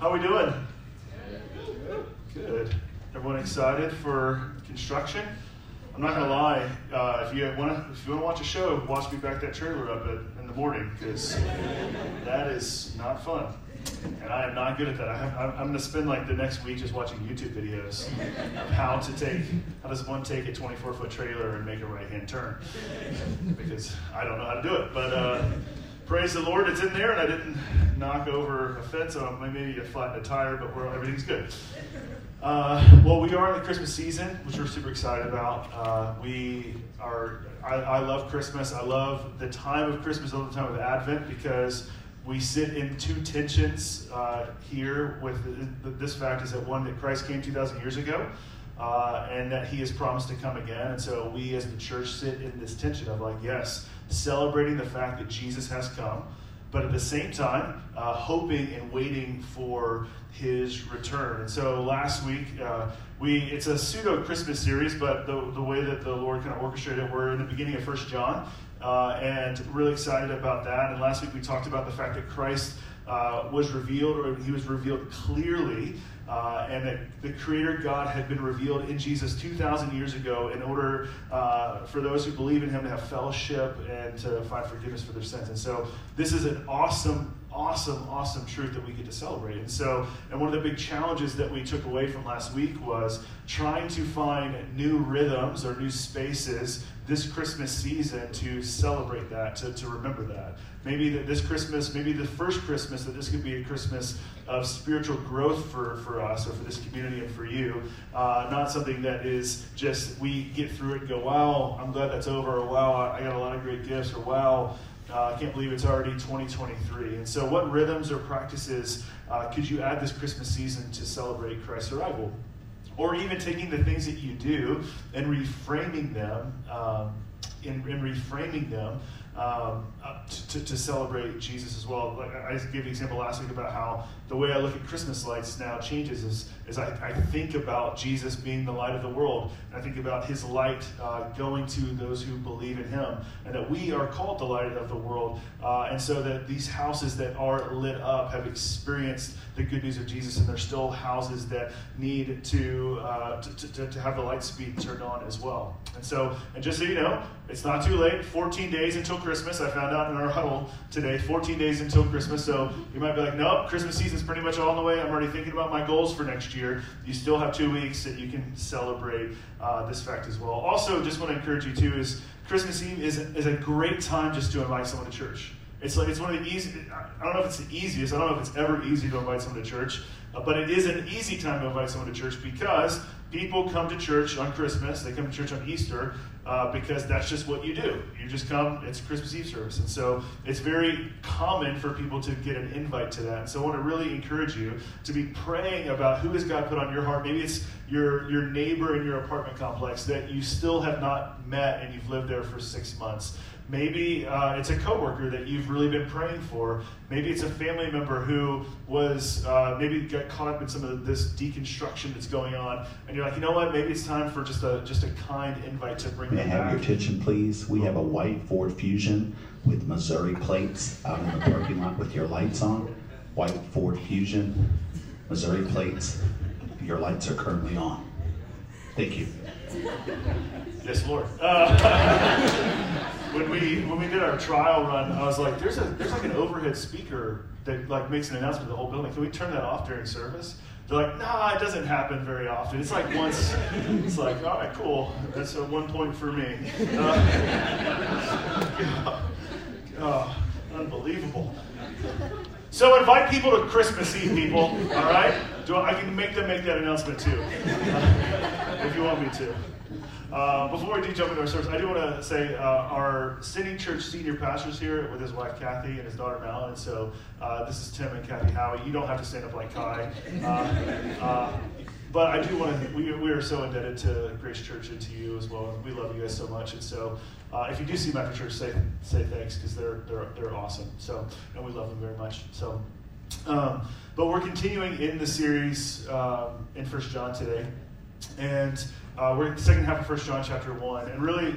How we doing? Good. Everyone excited for construction? I'm not gonna lie. Uh, if you want to, if you want to watch a show, watch me back that trailer up at, in the morning because that is not fun, and I am not good at that. I I'm gonna spend like the next week just watching YouTube videos of how to take, how does one take a 24 foot trailer and make a right hand turn? Because I don't know how to do it, but. Uh, praise the Lord, it's in there, and I didn't knock over a fence, so maybe you flattened a tire, but everything's good. Uh, well, we are in the Christmas season, which we're super excited about. Uh, we are. I, I, love Christmas. I love the time of Christmas, I love the time of Advent because we sit in two tensions uh, here. With the, this fact is that one that Christ came 2,000 years ago, uh, and that He has promised to come again. And so we, as the church, sit in this tension of like, yes celebrating the fact that Jesus has come, but at the same time, uh, hoping and waiting for his return. And so last week, uh, we it's a pseudo Christmas series, but the, the way that the Lord kind of orchestrated it, we're in the beginning of First John, uh, and really excited about that. And last week we talked about the fact that Christ uh, was revealed, or he was revealed clearly uh, and that the Creator God had been revealed in Jesus 2,000 years ago in order uh, for those who believe in Him to have fellowship and to find forgiveness for their sins. And so, this is an awesome, awesome, awesome truth that we get to celebrate. And so, and one of the big challenges that we took away from last week was trying to find new rhythms or new spaces this Christmas season to celebrate that, to, to remember that. Maybe that this Christmas, maybe the first Christmas, that this could be a Christmas of spiritual growth for, for us or for this community and for you. Uh, not something that is just we get through it and go, wow, I'm glad that's over, or wow, I got a lot of great gifts, or wow, uh, I can't believe it's already 2023. And so, what rhythms or practices uh, could you add this Christmas season to celebrate Christ's arrival? Or even taking the things that you do and reframing them, um, in, in reframing them um, to, to, celebrate Jesus as well. Like I gave an example last week about how the way I look at Christmas lights now changes is, is I, I think about Jesus being the light of the world. I think about his light uh, going to those who believe in him. And that we are called the light of the world. Uh, and so that these houses that are lit up have experienced the good news of Jesus. And there's still houses that need to, uh, to, to, to have the lights be turned on as well. And so, and just so you know, it's not too late. 14 days until Christmas. I found out in our huddle today, 14 days until Christmas. So you might be like, nope, Christmas season is pretty much all on the way. I'm already thinking about my goals for next year. You still have two weeks that you can celebrate uh, this fact as well. Also, just want to encourage you too is Christmas Eve is, is a great time just to invite someone to church. It's like it's one of the easy. I don't know if it's the easiest. I don't know if it's ever easy to invite someone to church, uh, but it is an easy time to invite someone to church because people come to church on Christmas. They come to church on Easter, uh, because that's just what you do. You just come, it's Christmas Eve service. And so it's very common for people to get an invite to that. And so I want to really encourage you to be praying about who has God put on your heart. Maybe it's your, your neighbor in your apartment complex that you still have not met and you've lived there for six months. Maybe uh, it's a coworker that you've really been praying for. Maybe it's a family member who was uh, maybe got caught up in some of this deconstruction that's going on, and you're like, you know what? Maybe it's time for just a just a kind invite to bring May I have back. your attention, please? We have a white Ford Fusion with Missouri plates out in the parking lot with your lights on. White Ford Fusion, Missouri plates. Your lights are currently on. Thank you. Yes, Lord. Uh, when we when we did our trial run, I was like, "There's a there's like an overhead speaker that like makes an announcement to the whole building. Can we turn that off during service?" They're like, "Nah, it doesn't happen very often. It's like once. It's like, all right, cool. That's a one point for me." Uh, oh, unbelievable. So invite people to Christmas Eve, people. All right, Do I, I can make them make that announcement too. Uh, if you want me to. Uh, before we do jump into our service, I do want to say uh, our Sending Church senior pastor's here with his wife Kathy and his daughter Malin. So uh, this is Tim and Kathy Howie. You don't have to stand up like Kai. Uh, uh, but I do want to, we, we are so indebted to Grace Church and to you as well. We love you guys so much. And so if you do see them after church, say, say thanks because they're, they're, they're awesome. So, and we love them very much. So, um, but we're continuing in the series um, in First John today. And uh, we're in the second half of First John chapter 1. And really,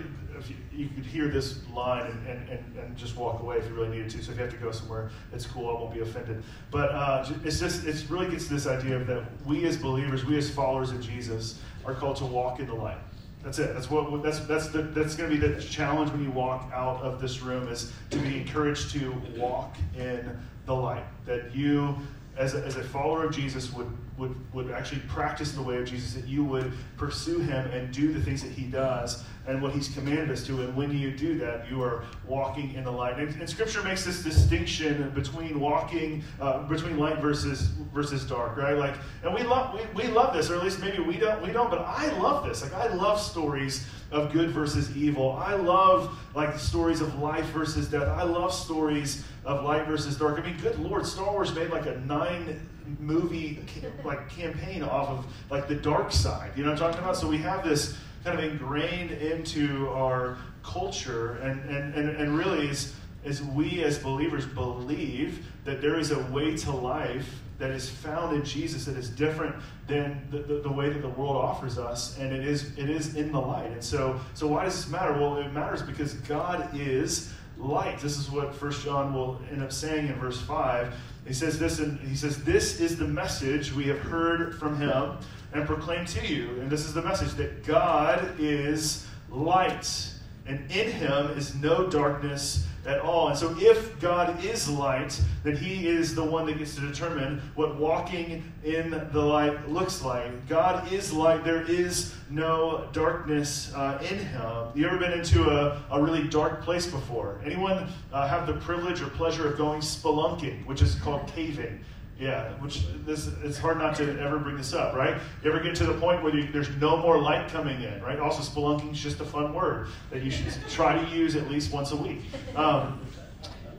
you, you could hear this line and, and, and, and, just walk away if you really needed to. So if you have to go somewhere, it's cool. I won't be offended. But uh, it's just, it really gets to this idea of that we as believers, we as followers of Jesus, are called to walk in the light. That's it. That's what. That's that's the, that's going to be the challenge when you walk out of this room is to be encouraged to walk in the light. That you, as a, as a follower of Jesus, would would would actually practice the way of Jesus. That you would pursue Him and do the things that He does and what He's commanded us to. And when you do that, you are walking in the light. And, and Scripture makes this distinction between walking uh, between light versus versus dark, right? Like, and we love we, we love this, or at least maybe we don't we don't. But I love this. Like, I love stories of good versus evil. I love like stories of life versus death. I love stories of light versus dark. I mean, good Lord, Star Wars made like a nine movie like campaign off of like the dark side. You know what I'm talking about? So we have this kind of ingrained into our culture, and and and, and really is is we as believers believe that there is a way to life that is found in Jesus that is different than the, the, the, way that the world offers us, and it is it is in the light. And so so why does this matter? Well, it matters because God is light. This is what First John will end up saying in verse five. He says this, and he says, "This is the message we have heard from him and proclaim to you." And this is the message that God is light, and in Him is no darkness at all. And so, if God is light, then He is the one that gets to determine what walking in the light looks like. God is light. There is no darkness uh, in Him. You ever been into a, a really dark place before? Anyone uh, have the privilege or pleasure of going spelunking, which is called caving? Yeah, which this it's hard not to ever bring this up, right? You ever get to the point where you, there's no more light coming in, right? Also, spelunking is just a fun word that you should try to use at least once a week. Um,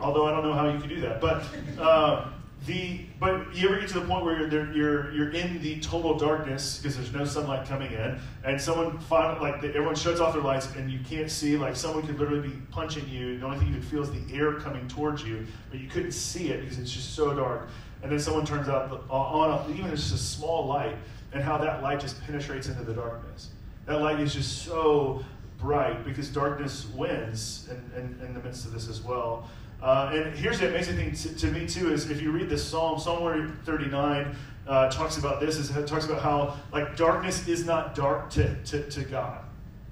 although I don't know how you can do that, but uh, the but you ever get to the point where you're you're you're in the total darkness because there's no sunlight coming in, and someone like the, everyone shuts off their lights and you can't see. Like someone could literally be punching you. The only thing you can feel is the air coming towards you, but you couldn't see it because it's just so dark and then someone turns out on a, even just a small light, and how that light just penetrates into the darkness. That light is just so bright because darkness wins in, in, in the midst of this as well. Uh, and here's the amazing thing to, to, me too is if you read this psalm, Psalm 39 uh, talks about this. Is it talks about how like darkness is not dark to, to, to God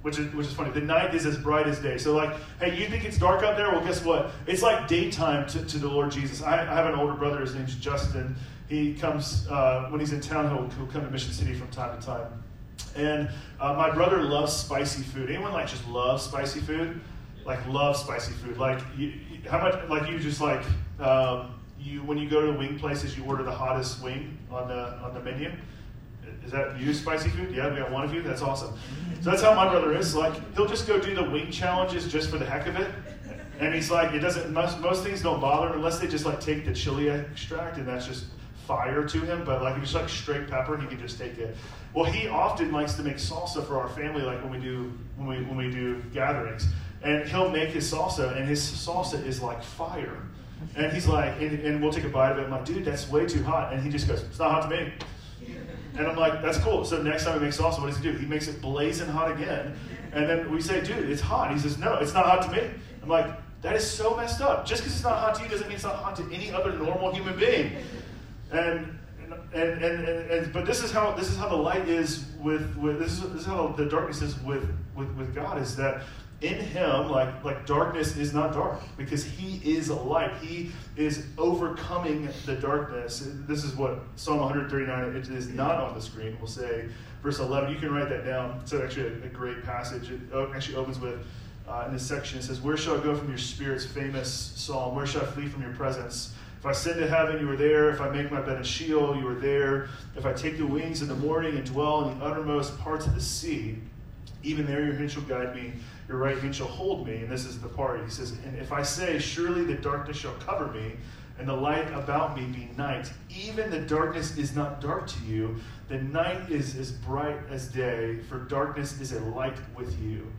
which is which is funny. The night is as bright as day. So like, hey, you think it's dark out there? Well, guess what? It's like daytime to, to the Lord Jesus. I, I have an older brother. His name's Justin. He comes uh, when he's in town. He'll, he'll come to Mission City from time to time. And uh, my brother loves spicy food. Anyone like just love spicy food? Like love spicy food. Like you, how much? Like you just like um, you when you go to wing places, you order the hottest wing on the on the menu. Is that you, spicy food? Yeah, we got one of you. That's awesome. So that's how my brother is. Like he'll just go do the wing challenges just for the heck of it. And he's like, it doesn't. Most, most things don't bother him unless they just like take the chili extract, and that's just fire to him. But like if it's like straight pepper, he can just take it. Well, he often likes to make salsa for our family, like when we do when we when we do gatherings. And he'll make his salsa, and his salsa is like fire. And he's like, and, and we'll take a bite of it. I'm like, dude, that's way too hot. And he just goes, it's not hot to me. And I'm like, that's cool. So next time he makes salsa, what does he do? He makes it blazing hot again. And then we say, dude, it's hot. He says, no, it's not hot to me. I'm like, that is so messed up. Just because it's not hot to you doesn't mean it's not hot to any other normal human being. And and, and, and, and, but this is how this is how the light is with, with this, is, this is how the darkness is with, with, with God is that in him, like, like darkness is not dark because he is light. He is overcoming the darkness. This is what Psalm 139, it is not on the screen, will say. Verse 11, you can write that down. It's actually a, great passage. It actually opens with, uh, in this section, it says, Where shall I go from your spirit's famous psalm? Where shall I flee from your presence? If I ascend to heaven, you are there. If I make my bed in Sheol, you are there. If I take the wings in the morning and dwell in the uttermost parts of the sea, even there your hand shall guide me, your right hand shall hold me. And this is the part. He says, And if I say, Surely the darkness shall cover me, and the light about me be night, even the darkness is not dark to you. The night is as bright as day, for darkness is a light with you.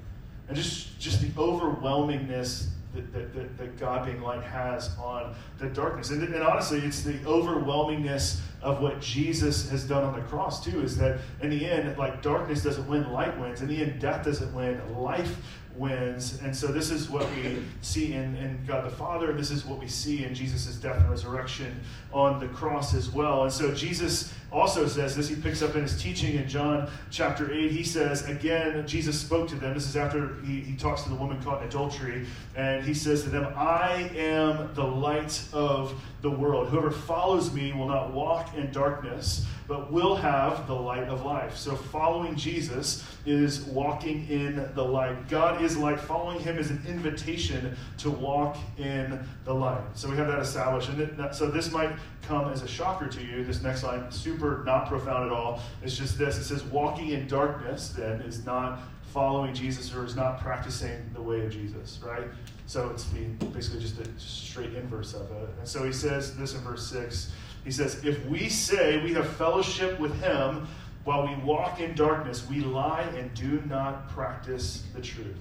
And just, just the overwhelmingness that, that, that, God being light has on the darkness. And, and honestly, it's the overwhelmingness of what Jesus has done on the cross, too, is that in the end, like darkness doesn't win, light wins. In the end, death doesn't win, life wins. And so this is what we see in, in God the Father. This is what we see in Jesus' death and resurrection on the cross as well. And so Jesus also says this. He picks up in his teaching in John chapter 8. He says, again, Jesus spoke to them. This is after he, he talks to the woman caught in adultery. And he says to them, I am the light of the world. Whoever follows me will not walk in darkness, but will have the light of life. So following Jesus is walking in the light. God is light. Following him is an invitation to walk in the light. So we have that established. And so this might come as a shocker to you. This next line, super not profound at all. It's just this. It says, walking in darkness then is not following Jesus or is not practicing the way of Jesus, right? So it's basically just a straight inverse of it. And so he says this in verse 6. He says, If we say we have fellowship with him while we walk in darkness, we lie and do not practice the truth.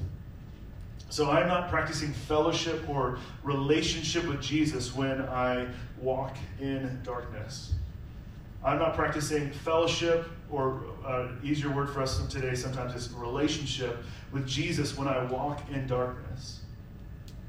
So I'm not practicing fellowship or relationship with Jesus when I walk in darkness. I'm not practicing fellowship, or uh, easier word for us today sometimes is relationship with Jesus when I walk in darkness.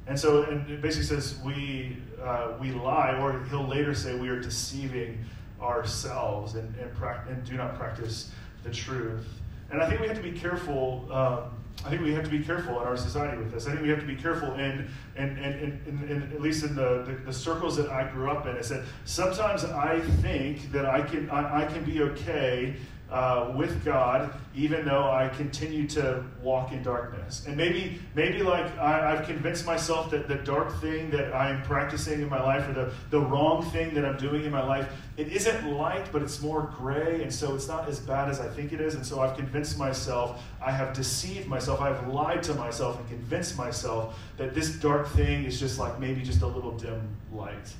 And so and it basically says we, uh, we lie, or he'll later say we are deceiving ourselves and, and, pra- and do not practice the truth. And I think we have to be careful. Um, I think we have to be careful in our society with this. I think we have to be careful in, in, in, in, in at least in the, the, the, circles that I grew up in. Is that sometimes I think that I can, I, I can be okay uh, with God, even though I continue to walk in darkness. And maybe, maybe like I, have convinced myself that the dark thing that I'm practicing in my life, or the, the wrong thing that I'm doing in my life, it isn't light, but it's more gray, and so it's not as bad as I think it is. And so I've convinced myself, I have deceived myself, I've lied to myself, and convinced myself that this dark thing is just like maybe just a little dim light.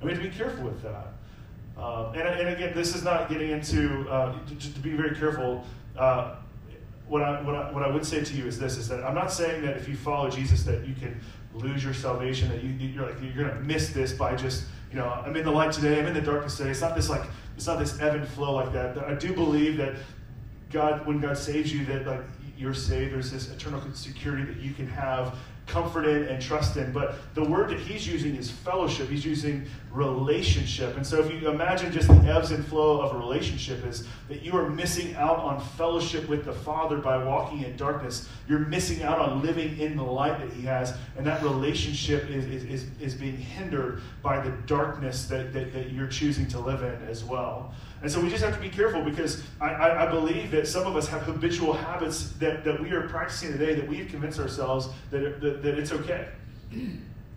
And we have to be careful with that. Um, and, and, again, this is not getting into, uh, to, to, be very careful. Uh, what, I, what, I, what I would say to you is this, is that I'm not saying that if you follow Jesus that you can lose your salvation, that you, you're, like, you're going to miss this by just, you know, I'm in the light today, I'm in the darkness today. It's not this like, it's not this ebb and flow like that. I do believe that God, when God saves you, that like you're saved, there's this eternal security that you can have comfort in and trust in. But the word that he's using is fellowship. He's using relationship. And so if you imagine just the ebbs and flow of a relationship is that you are missing out on fellowship with the Father by walking in darkness. You're missing out on living in the light that he has. And that relationship is, is, is, is being hindered by the darkness that, that, that you're choosing to live in as well. And so we just have to be careful because I, I, I, believe that some of us have habitual habits that, that we are practicing today that we've convinced ourselves that, that, that it's okay.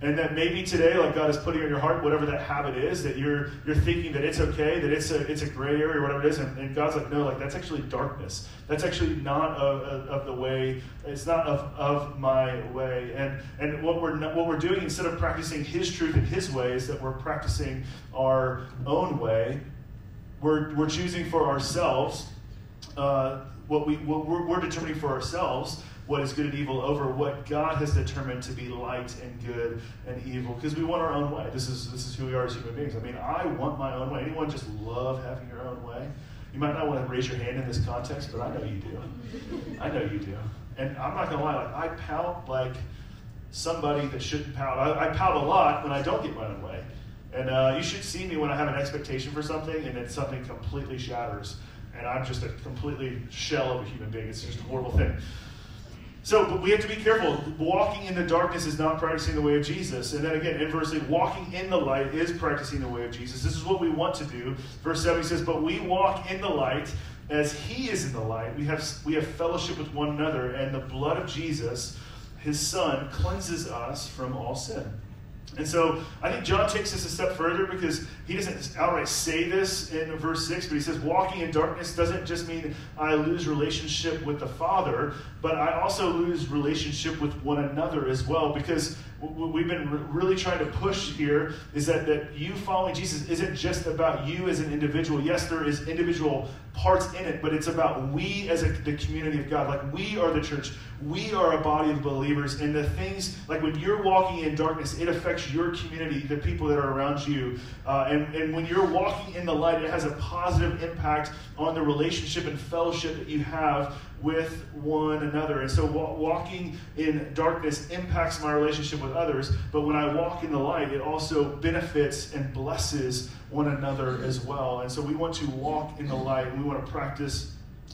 And that maybe today, like God is putting in your heart, whatever that habit is, that you're you're thinking that it's okay, that it's a it's a gray area or whatever it is, and, and God's like, no, like that's actually darkness. That's actually not of, of, of, the way. It's not of, of my way. And and what we're not, what we're doing instead of practicing His truth and His way is that we're practicing our own way, we're, we're choosing for ourselves uh, what, we, what we're, we're determining for ourselves what is good and evil over what God has determined to be light and good and evil because we want our own way. This is this is who we are as human beings. I mean, I want my own way. Anyone just love having your own way? You might not want to raise your hand in this context, but I know you do. I know you do. And I'm not gonna lie, like I pout like somebody that shouldn't pout. I, I pout a lot when I don't get my own way. And uh, you should see me when I have an expectation for something and then something completely shatters. And I'm just a completely shell of a human being. It's just a horrible thing. So, but we have to be careful. Walking in the darkness is not practicing the way of Jesus. And then again, inversely, walking in the light is practicing the way of Jesus. This is what we want to do. Verse 7 says, But we walk in the light as he is in the light. We have, we have fellowship with one another, and the blood of Jesus, his son, cleanses us from all sin. And so I think John takes this a step further because he doesn't outright say this in verse 6, but he says, Walking in darkness doesn't just mean I lose relationship with the Father, but I also lose relationship with one another as well. Because what we've been really trying to push here is that, that you following Jesus isn't just about you as an individual. Yes, there is individual parts in it, but it's about we as a, the community of God. Like we are the church. We are a body of believers. And the things, like when you're walking in darkness, it affects your community, the people that are around you. Uh, and, and when you're walking in the light, it has a positive impact on the relationship and fellowship that you have with one another. And so walking in darkness impacts my relationship with others, but when I walk in the light, it also benefits and blesses one another as well. And so we want to walk in the light and we want to practice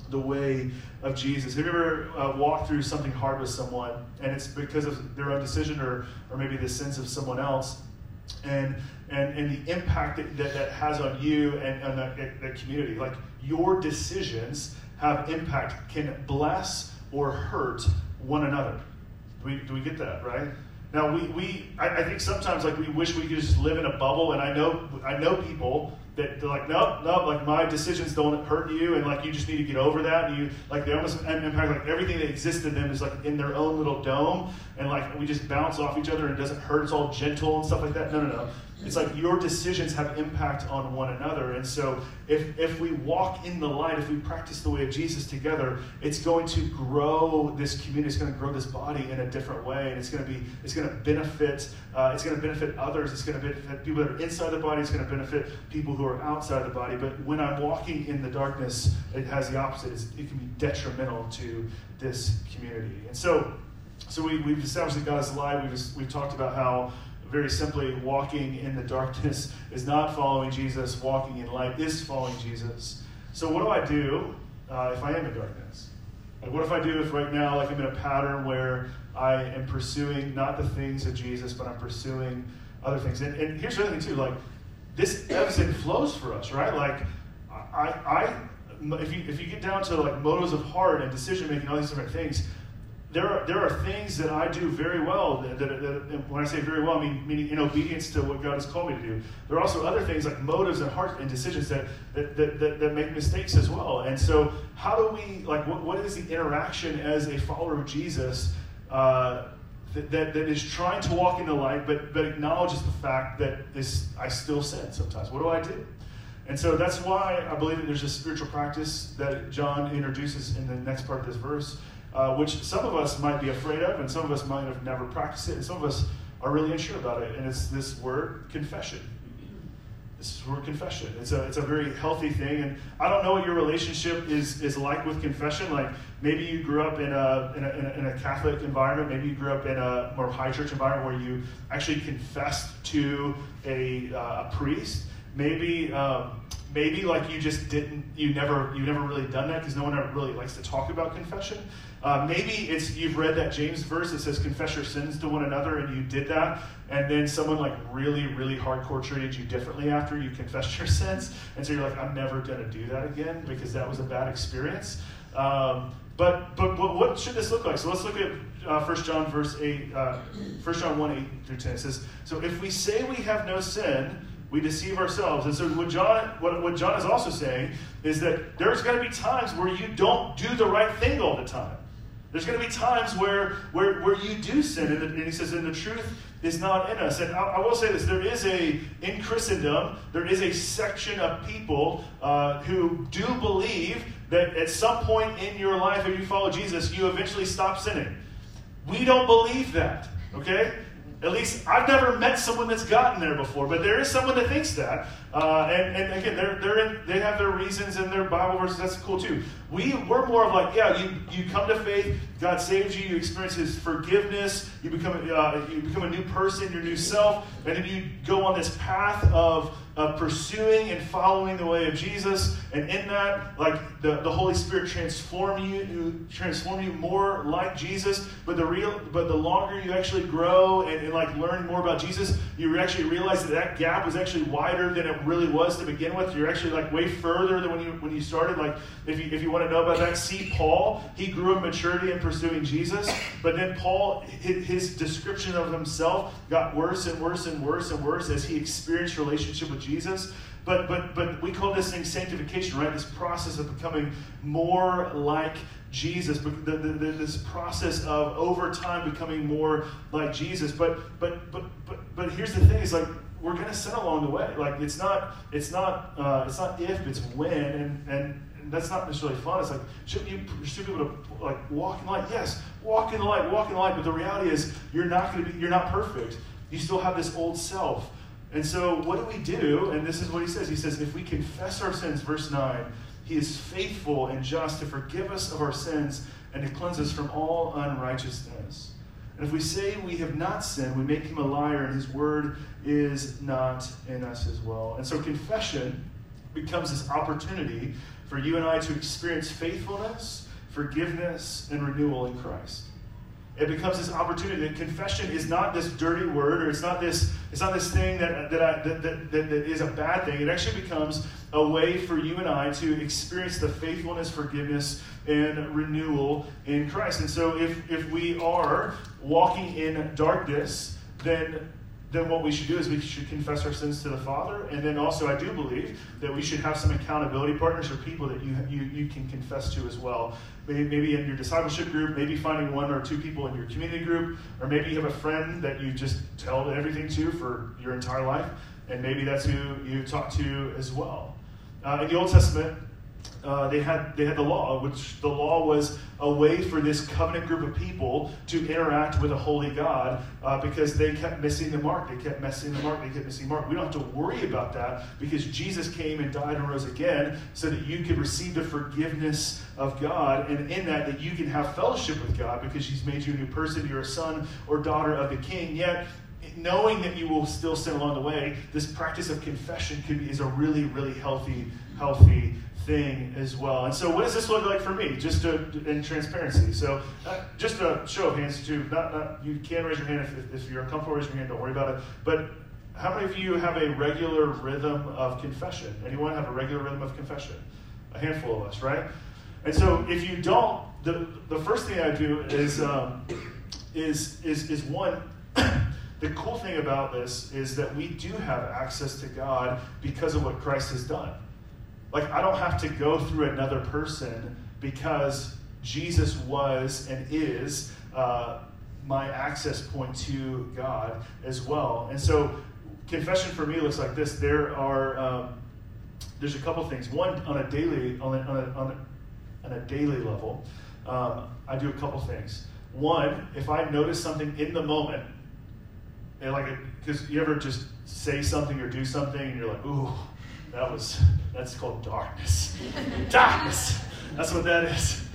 the way of Jesus. Have you ever uh, walked through something hard with someone and it's because of their own decision or, or maybe the sins of someone else? And, and, and the impact that, that, that has on you and, and the, the community. Like your decisions have impact, can bless or hurt one another. Do we, do we get that, right? Now we, we I, I, think sometimes like we wish we could just live in a bubble, and I know I know people that they're like, nope, nope, like my decisions don't hurt you, and like you just need to get over that. And you like they almost impact like everything that exists in them is like in their own little dome, and like we just bounce off each other and it doesn't hurt. It's all gentle and stuff like that. No, no, no. It's like your decisions have impact on one another. And so if, if we walk in the light, if we practice the way of Jesus together, it's going to grow this community, it's going to grow this body in a different way. And it's going to be, it's going to benefit, uh, it's going to benefit others. It's going to benefit people that are inside the body. It's going to benefit people who are outside the body. But when I'm walking in the darkness, it has the opposite. It's, it can be detrimental to this community. And so, so we, we've established that God is alive. We've, we've talked about how very simply, walking in the darkness is not following Jesus. Walking in light is following Jesus. So, what do I do uh, if I am in darkness? Like, what if I do if right now, like, I'm in a pattern where I am pursuing not the things of Jesus, but I'm pursuing other things? And, and here's the other thing, too. Like, this ebbs and flows for us, right? Like, I, I, if you if you get down to like motives of heart and decision making, all these different things, there are, there are things that I do very well. That, that, that, when I say very well, I mean meaning in obedience to what God has called me to do. There are also other things like motives and heart and decisions that that, that, that, that make mistakes as well. And so, how do we like what, what is the interaction as a follower of Jesus uh, that, that, that is trying to walk in the light, but but acknowledges the fact that this I still sin sometimes. What do I do? And so that's why I believe that there's a spiritual practice that John introduces in the next part of this verse uh, which some of us might be afraid of, and some of us might have never practiced it, and some of us are really unsure about it. And it's this word confession. This word confession. It's a, it's a very healthy thing. And I don't know what your relationship is, is like with confession. Like maybe you grew up in a, in a, in a, in a Catholic environment. Maybe you grew up in a more high church environment where you actually confessed to a, uh, a priest. Maybe um, maybe like you just didn't you never you never really done that because no one ever really likes to talk about confession uh, maybe it's you've read that James verse that says confess your sins to one another, and you did that, and then someone like really, really hardcore treated you differently after you confessed your sins, and so you're like, I'm never to do that again because that was a bad experience. Um, but, but but what should this look like? So let's look at uh, 1 John verse 8, uh, 1 John 1 8 through 10. It says, So if we say we have no sin, we deceive ourselves. And so what John, what, what John is also saying is that there's going to be times where you don't do the right thing all the time. There's going to be times where, where, where you do sin, and, and he says, and the truth is not in us. And I, I, will say this there is a, in Christendom, there is a section of people uh, who do believe that at some point in your life, if you follow Jesus, you eventually stop sinning. We don't believe that, okay? At least I've never met someone that's gotten there before, but there is someone that thinks that. Uh, and, and again, they're, they're in, they have their reasons and their Bible verses. That's cool too. We, we're more of like, yeah, you, you come to faith, God saves you, you experience His forgiveness, you become, uh, you become a new person, your new self, and then you go on this path of pursuing and following the way of Jesus. And in that, like the, the Holy Spirit transform you, transform you more like Jesus. But the real, but the longer you actually grow and, and like learn more about Jesus, you actually realize that that gap was actually wider than it really was to begin with. You're actually like way further than when you when you started. Like if you if you want to know about that, see Paul. He grew in maturity in pursuing Jesus. But then Paul, his description of himself got worse and worse and worse and worse as he experienced relationship with Jesus. But, but, but we call this thing sanctification, right? This process of becoming more like Jesus, the, the, the, this process of over time becoming more like Jesus. But, but, but, but, but here's the thing: is like we're going to sin along the way. Like it's not, it's not, uh, it's not if, it's when, and and that's not necessarily fun. It's like shouldn't you should be able to like walk in the light? Yes, walk in the light, walk in the light. But the reality is, you're not going to be, you're not perfect. You still have this old self. And so, what do we do? And this is what he says. He says, if we confess our sins, verse 9, he is faithful and just to forgive us of our sins and to cleanse us from all unrighteousness. And if we say we have not sinned, we make him a liar, and his word is not in us as well. And so, confession becomes this opportunity for you and I to experience faithfulness, forgiveness, and renewal in Christ it becomes this opportunity. That confession is not this dirty word, or it's not this, it's not this thing that, that, I, that, that, that, that is a bad thing. It actually becomes a way for you and I to experience the faithfulness, forgiveness, and renewal in Christ. And so if, if we are walking in darkness, then then what we should do is we should confess our sins to the Father. And then also, I do believe that we should have some accountability partners or people that you, you, you can confess to as well. Maybe, in your discipleship group, maybe finding one or two people in your community group, or maybe you have a friend that you just tell everything to for your entire life, and maybe that's who you talk to as well. Uh, in the Old Testament, uh, they had they had the law, which the law was a way for this covenant group of people to interact with a holy God uh, because they kept missing the mark. They kept missing the mark. They kept missing the mark. We don't have to worry about that because Jesus came and died and rose again so that you could receive the forgiveness of God, and in that that you can have fellowship with God because He's made you a new person. You're a son or daughter of the King. Yet knowing that you will still sin along the way, this practice of confession be, is a really, really healthy, healthy thing as well. And so, what does this look like for me? Just to, in transparency. So, uh, just a show of hands, too. Not, not you can raise your hand if, if you're uncomfortable. Raise your hand. Don't worry about it. But how many of you have a regular rhythm of confession? Anyone have a regular rhythm of confession? A handful of us, right? And so, if you don't, the the first thing I do is um, is is is one. the cool thing about this is that we do have access to God because of what Christ has done. Like, I don't have to go through another person because Jesus was and is uh, my access point to God as well. And so, confession for me looks like this. There are um, there's a couple things. One on a daily on a, on a, on a, on a daily level, um, I do a couple things. One, if I notice something in the moment, and like because you ever just say something or do something and you're like, ooh, that was, that's called darkness. darkness! That's what that is.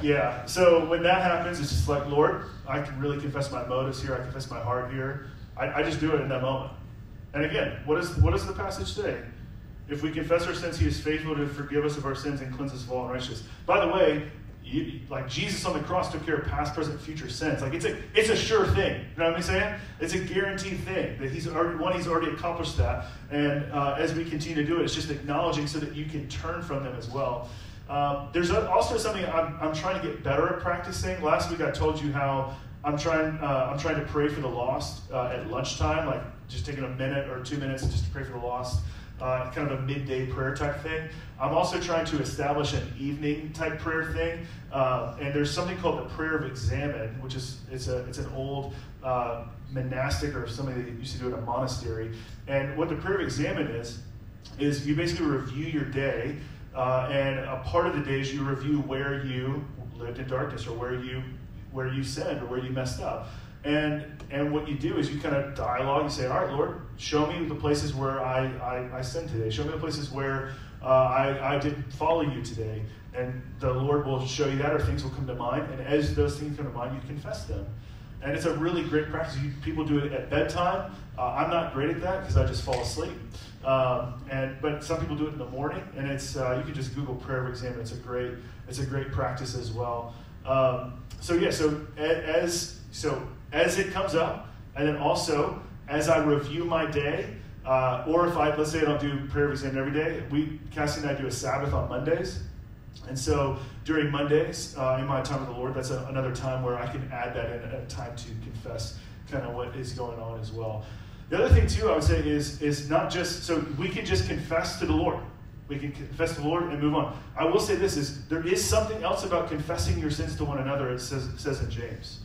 Yeah, so when that happens, it's just like, Lord, I can really confess my motives here, I confess my heart here. I, I just do it in that moment. And again, what, is, what does the passage say? If we confess our sins, he is faithful to forgive us of our sins and cleanse us of all unrighteousness. By the way, you, like Jesus on the cross took care of past, present, future sins. Like it's a it's a sure thing. You know what I'm saying? It's a guaranteed thing that he's already one. He's already accomplished that, and uh, as we continue to do it, it's just acknowledging so that you can turn from them as well. Um, there's also something I'm, I'm trying to get better at practicing. Last week I told you how I'm trying uh, I'm trying to pray for the lost uh, at lunchtime, like just taking a minute or two minutes just to pray for the lost uh, kind of a midday prayer type thing. I'm also trying to establish an evening type prayer thing. Uh, and there's something called the prayer of examen, which is it's a it's an old uh, monastic or something that used to do in a monastery. And what the prayer of examen is is you basically review your day, uh, and a part of the day is you review where you lived in darkness or where you where you sinned or where you messed up. And and what you do is you kind of dialogue. You say, "All right, Lord, show me the places where I I, I sinned today. Show me the places where uh, I I didn't follow you today." And the Lord will show you that, or things will come to mind. And as those things come to mind, you confess them. And it's a really great practice. You, people do it at bedtime. Uh, I'm not great at that because I just fall asleep. Um, and but some people do it in the morning, and it's uh, you can just Google prayer of examen. It's a great it's a great practice as well. Um, so yeah, so as so as it comes up, and then also as I review my day, uh, or if I, let's say I don't do prayer of examen every day, we, Cassie and I do a Sabbath on Mondays. And so during Mondays, uh, in my time with the Lord, that's a, another time where I can add that in a time to confess kind of what is going on as well. The other thing too, I would say is is not just so we can just confess to the Lord. We can confess to the Lord and move on. I will say this is there is something else about confessing your sins to one another. It says it says in James.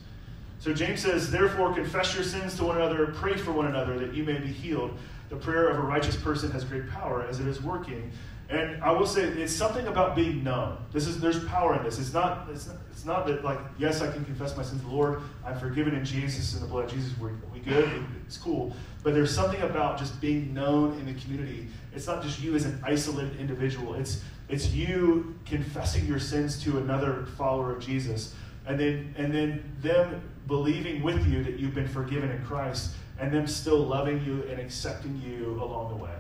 So James says, therefore confess your sins to one another, pray for one another that you may be healed. The prayer of a righteous person has great power as it is working. And I will say it's something about being known. This is there's power in this. It's not it's not, it's not that like yes I can confess my sins to the Lord. I'm forgiven in Jesus in the blood of Jesus. We're, we good. It's cool. But there's something about just being known in the community. It's not just you as an isolated individual. It's it's you confessing your sins to another follower of Jesus, and then and then them believing with you that you've been forgiven in Christ, and them still loving you and accepting you along the way.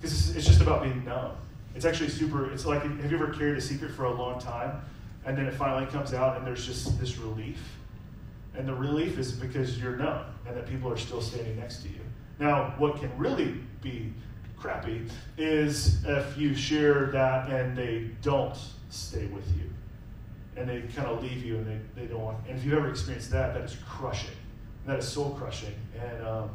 Because it's, it's just about being known. It's actually super. It's like have you ever carried a secret for a long time, and then it finally comes out, and there's just this relief. And the relief is because you're known and that people are still standing next to you. Now, what can really be crappy is if you share that and they don't stay with you and they kind of leave you and they, they don't want. And if you've ever experienced that, that is crushing. That is soul crushing. And, um,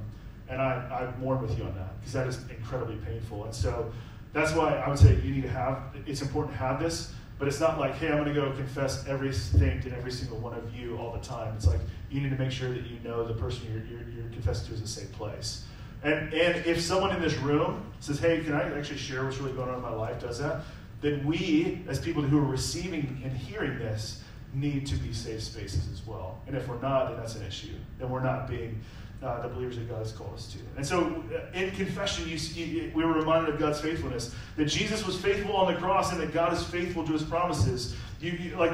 and I, I mourn with you on that because that is incredibly painful. And so that's why I would say you need to have, it's important to have this, but it's not like, hey, I'm going to go confess everything to every single one of you all the time. It's like you need to make sure that you know the person you're, you're, you're confessing to is the same place. And, and if someone in this room says, hey, can I actually share what's really going on in my life, does that, then we, as people who are receiving and hearing this, need to be safe spaces as well. And if we're not, then that's an issue. Then we're not being uh, the believers that God has called us to. And so uh, in confession, you, we were reminded of God's faithfulness, that Jesus was faithful on the cross and that God is faithful to his promises. You, you like,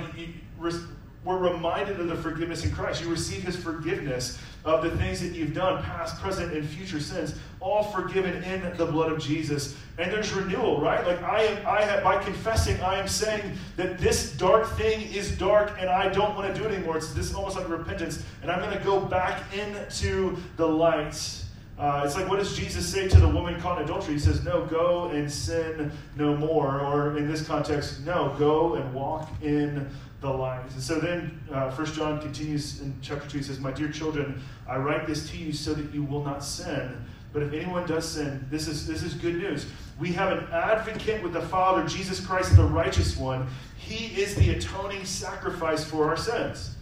we're reminded of the forgiveness in Christ. You receive his forgiveness of the things that you've done, past, present, and future sins, all forgiven in the blood of Jesus. And there's renewal, right? Like I am, I have, by confessing, I am saying that this dark thing is dark and I don't want to do it anymore. It's this almost like repentance. And I'm going to go back into the light. Uh, it's like, what does Jesus say to the woman caught in adultery? He says, No, go and sin no more. Or in this context, no, go and walk in the light. And so then uh, First John continues in chapter 2. He says, My dear children, I write this to you so that you will not sin. But if anyone does sin, this is, this is good news. We have an advocate with the Father, Jesus Christ, the righteous one. He is the atoning sacrifice for our sins.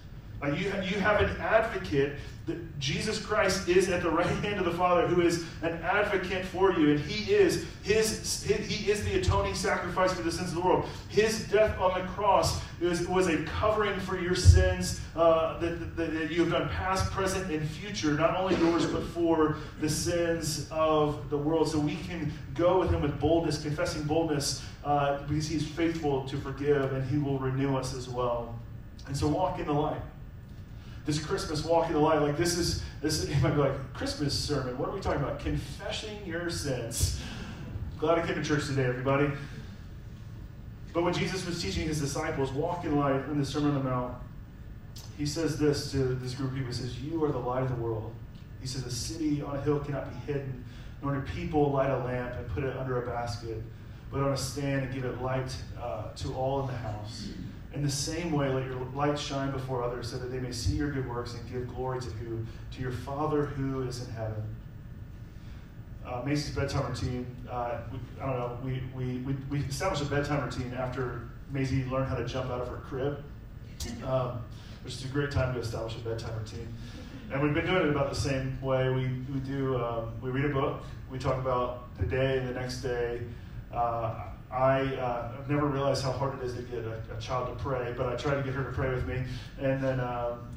You, you have an advocate that Jesus Christ is at the right hand of the Father, who is an advocate for you, and He is his, He is the atoning sacrifice for the sins of the world. His death on the cross was, was a covering for your sins uh, that, that, that you have done past, present, and future, not only yours, but for the sins of the world. So we can go with Him with boldness, confessing boldness, uh, because He's faithful to forgive, and He will renew us as well. And so walk in the light this Christmas walking the line, like this is this you might be like Christmas sermon. What are we talking about? Confessing your sins. Glad I came to church today, everybody. But when Jesus was teaching his disciples, walk in the light in the Sermon on the Mount, he says this to this group of people. He says, You are the light of the world. He says, A city on a hill cannot be hidden, nor do people light a lamp and put it under a basket, but on a stand and give it light uh, to all in the house. In the same way, let your light shine before others so that they may see your good works and give glory to who? To your Father who is in heaven. Uh, Maisie's bedtime routine, uh, we, I don't know, we, we, we, we, established a bedtime routine after Maisie learned how to jump out of her crib, um, which is a great time to establish a bedtime routine. And we've been doing it about the same way. We, we do, um, we read a book, we talk about the day and the next day. Uh, I uh, never realized how hard it is to get a, a, child to pray, but I try to get her to pray with me, and then um,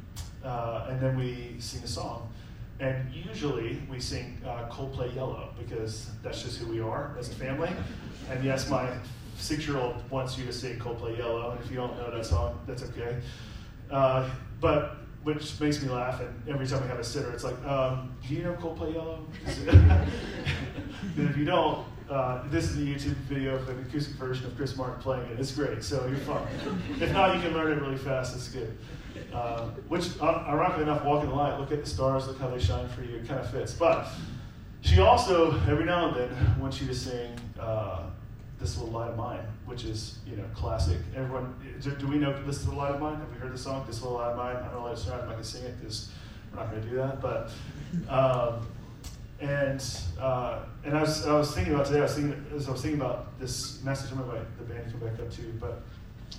uh, and then we sing a song. And usually we sing uh, Coldplay Yellow because that's just who we are as a family. And yes, my six-year-old wants you to sing Coldplay Yellow, and if you don't know that song, that's okay. Uh, but which makes me laugh, and every time we have a sitter, it's like, um, do you know Coldplay Yellow? and if you don't, uh, this is a YouTube video of an acoustic version of Chris Martin playing it. It's great, so you're fine. if not, you can learn it really fast. It's good. Uh, which, uh, ironically enough, walking the light, look at the stars, look how they shine for you. It kind of fits. But she also, every now and then, wants you to sing uh, This Little Light of Mine, which is, you know, classic. Everyone, do, we know This Little Light of Mine? Have we heard the song, This Little Light of Mine? I don't know if I can sing it because we're not going to do that. But, um, and uh, and I was, I was thinking about today, I was thinking, as I was thinking about this message, I'm invite the band to come back up too, but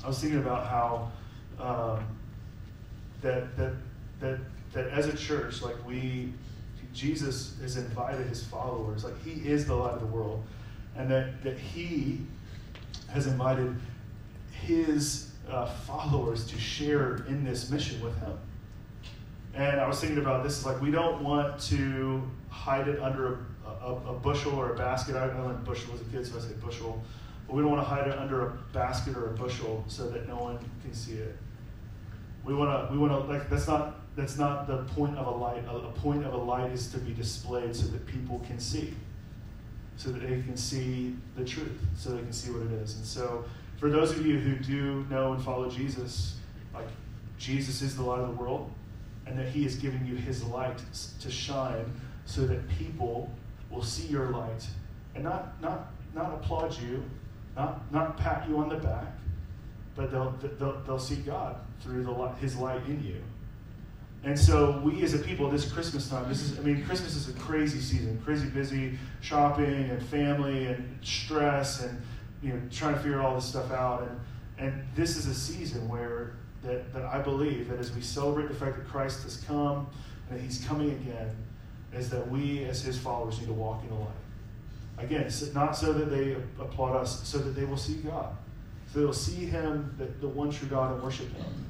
I was thinking about how um, that, that, that, that as a church, like we, Jesus has invited his followers, like he is the light of the world, and that, that he has invited his uh, followers to share in this mission with him. And I was thinking about this is like we don't want to hide it under a, a, a bushel or a basket. I know what bushel as a kid, so I say bushel. But we don't want to hide it under a basket or a bushel so that no one can see it. We want to, we want to, like, that's not, that's not the point of a light. A, a point of a light is to be displayed so that people can see, so that they can see the truth, so they can see what it is. And so, for those of you who do know and follow Jesus, like, Jesus is the light of the world, and that He is giving you His light to shine so that people will see your light and not, not, not applaud you, not, not pat you on the back, but they'll, they'll, they'll see God through the His light in you. And so we as a people, this Christmas time, this is, I mean, Christmas is a crazy season, crazy busy shopping and family and stress and, you know, trying to figure all this stuff out. And, and this is a season where that, that I believe that as we celebrate the fact that Christ has come and that he's coming again, is that we as his followers need to walk in the light. Again, not so that they applaud us, so that they will see God. So they'll see him, the, the one true God, and worship him.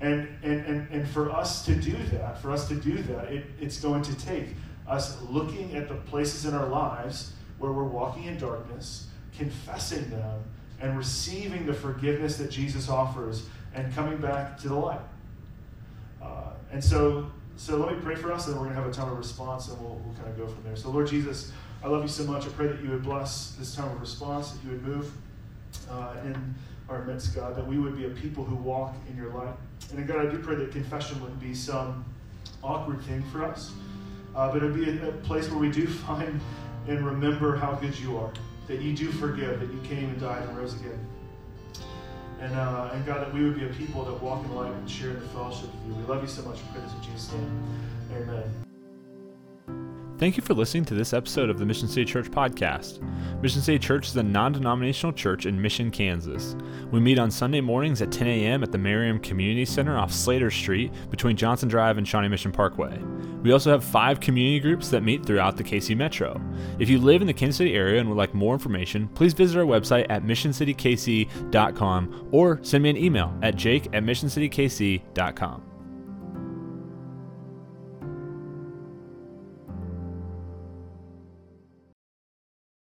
And, and, and, and for us to do that, for us to do that, it, it's going to take us looking at the places in our lives where we're walking in darkness, confessing them, and receiving the forgiveness that Jesus offers, and coming back to the light. Uh, and so, so let me pray for us, and we're going to have a time of response, and we'll, we'll kind of go from there. So, Lord Jesus, I love you so much. I pray that you would bless this time of response, that you would move uh, in our midst, God, that we would be a people who walk in your light. And God, I do pray that confession wouldn't be some awkward thing for us, uh, but it would be a, a, place where we do find and remember how good you are, that you do forgive, that you came and died and rose again. And, uh, and God, that we would be a people that walk in light and share in the fellowship with you. We love you so much. We pray this in Jesus' name. Amen. Thank you for listening to this episode of the Mission City Church podcast. Mission City Church is a non denominational church in Mission, Kansas. We meet on Sunday mornings at 10 a.m. at the Merriam Community Center off Slater Street between Johnson Drive and Shawnee Mission Parkway. We also have five community groups that meet throughout the KC Metro. If you live in the Kansas City area and would like more information, please visit our website at missioncitykc.com or send me an email at jake at missioncitykc.com.